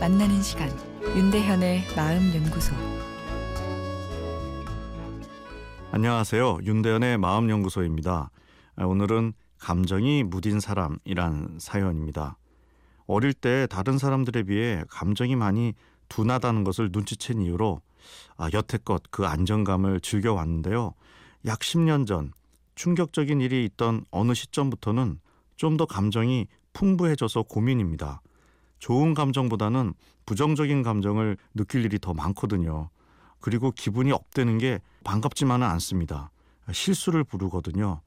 만나는 시간 윤대현의 마음 연구소 안녕하세요. 윤대현의 마음 연구소입니다. 오늘은 감정이 무딘 사람이란 사연입니다. 어릴 때 다른 사람들에 비해 감정이 많이 둔하다는 것을 눈치챈 이유로 아, 여태껏 그 안정감을 즐겨왔는데요. 약 10년 전 충격적인 일이 있던 어느 시점부터는 좀 더 감정이 풍부해져서 고민입니다. 좋은 감정보다는 부정적인 감정을 느낄 일이 더 많거든요. 그리고 기분이 업되는 게 반갑지만은 않습니다. 실수를 부르거든요.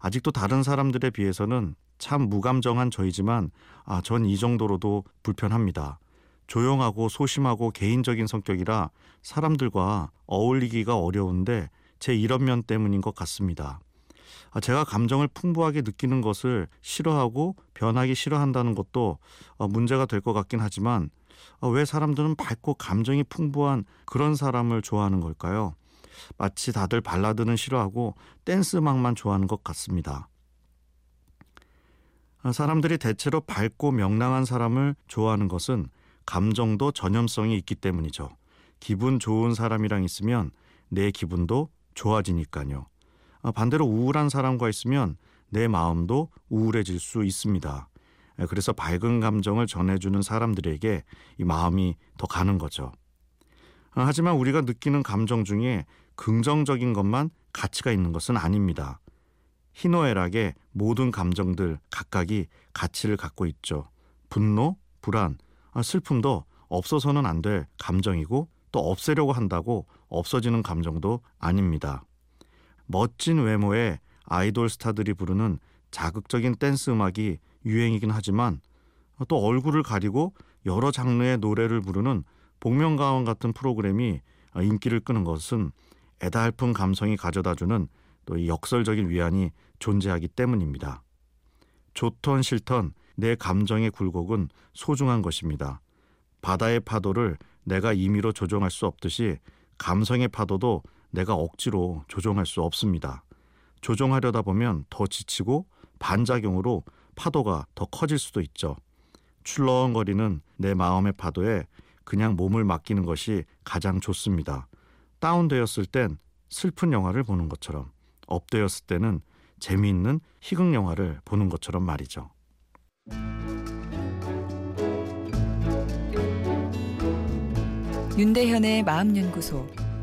아직도 다른 사람들에 비해서는 참 무감정한 저이지만 아, 전 이 정도로도 불편합니다. 조용하고 소심하고 개인적인 성격이라 사람들과 어울리기가 어려운데 제 이런 면 때문인 것 같습니다. 아, 제가 감정을 풍부하게 느끼는 것을 싫어하고 변하기 싫어한다는 것도 어, 문제가 될 것 같긴 하지만 어, 왜 사람들은 밝고 감정이 풍부한 그런 사람을 좋아하는 걸까요? 마치 다들 발라드는 싫어하고 댄스 음악만 좋아하는 것 같습니다. 아, 사람들이 대체로 밝고 명랑한 사람을 좋아하는 것은 감정도 전염성이 있기 때문이죠. 기분 좋은 사람이랑 있으면 내 기분도 좋아지니까요. 아, 반대로 우울한 사람과 있으면 내 마음도 우울해질 수 있습니다. 그래서 밝은 감정을 전해주는 사람들에게 이 마음이 더 가는 거죠. 아, 하지만 우리가 느끼는 감정 중에 긍정적인 것만 가치가 있는 것은 아닙니다. 희노애락의 모든 감정들 각각이 가치를 갖고 있죠. 분노, 불안, 아, 슬픔도 없어서는 안 될 감정이고 또 없애려고 한다고 없어지는 감정도 아닙니다. 멋진 외모의 아이돌 스타들이 부르는 자극적인 댄스 음악이 유행이긴 하지만 또 얼굴을 가리고 여러 장르의 노래를 부르는 복면가왕 같은 프로그램이 인기를 끄는 것은 애달픈 감성이 가져다주는 또 역설적인 위안이 존재하기 때문입니다. 좋던 싫던 내 감정의 굴곡은 소중한 것입니다. 바다의 파도를 내가 임의로 조종할 수 없듯이 감성의 파도도 내가 억지로 조종할 수 없습니다. 조종하려다 보면 더 지치고 반작용으로 파도가 더 커질 수도 있죠. 출렁거리는 내 마음의 파도에 그냥 몸을 맡기는 것이 가장 좋습니다. 다운되었을 땐 슬픈 영화를 보는 것처럼 업되었을 때는 재미있는 희극 영화를 보는 것처럼 말이죠. 윤대현의 마음연구소